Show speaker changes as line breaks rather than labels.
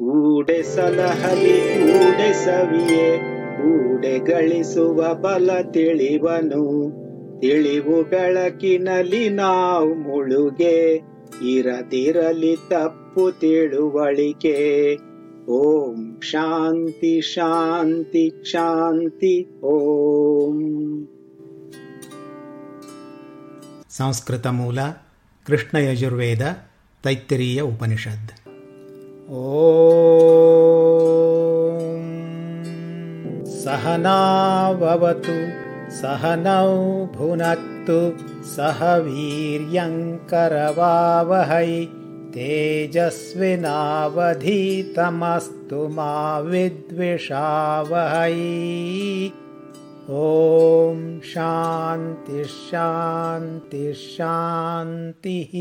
ಕೂಡೆ ಸಲಹಲಿ, ಊಡೆ ಸವಿಯೇ, ಊಡೆ ಗಳಿಸುವ ಬಲ ತಿಳಿವನು. ತಿಳಿವು ಬೆಳಕಿನಲ್ಲಿ ನಾವು ಮುಳುಗೆ, ಇರದಿರಲಿ ತಪ್ಪು ತಿಳುವಳಿಕೆ. ಓಂ ಶಾಂತಿ ಶಾಂತಿ ಶಾಂತಿ, ಓಂ.
ಸಂಸ್ಕೃತ ಮೂಲ, ಕೃಷ್ಣ ಯಜುರ್ವೇದ, ತೈತ್ತಿರೀಯ ಉಪನಿಷದ್ ॐ सहनाभवतु सहनौ भुनक्तु सह वीर्यङ्करवावहै तेजस्विनावधीतमस्तु मा विद्विषावहै। ॐ शान्तिः शान्ति शान्तिः।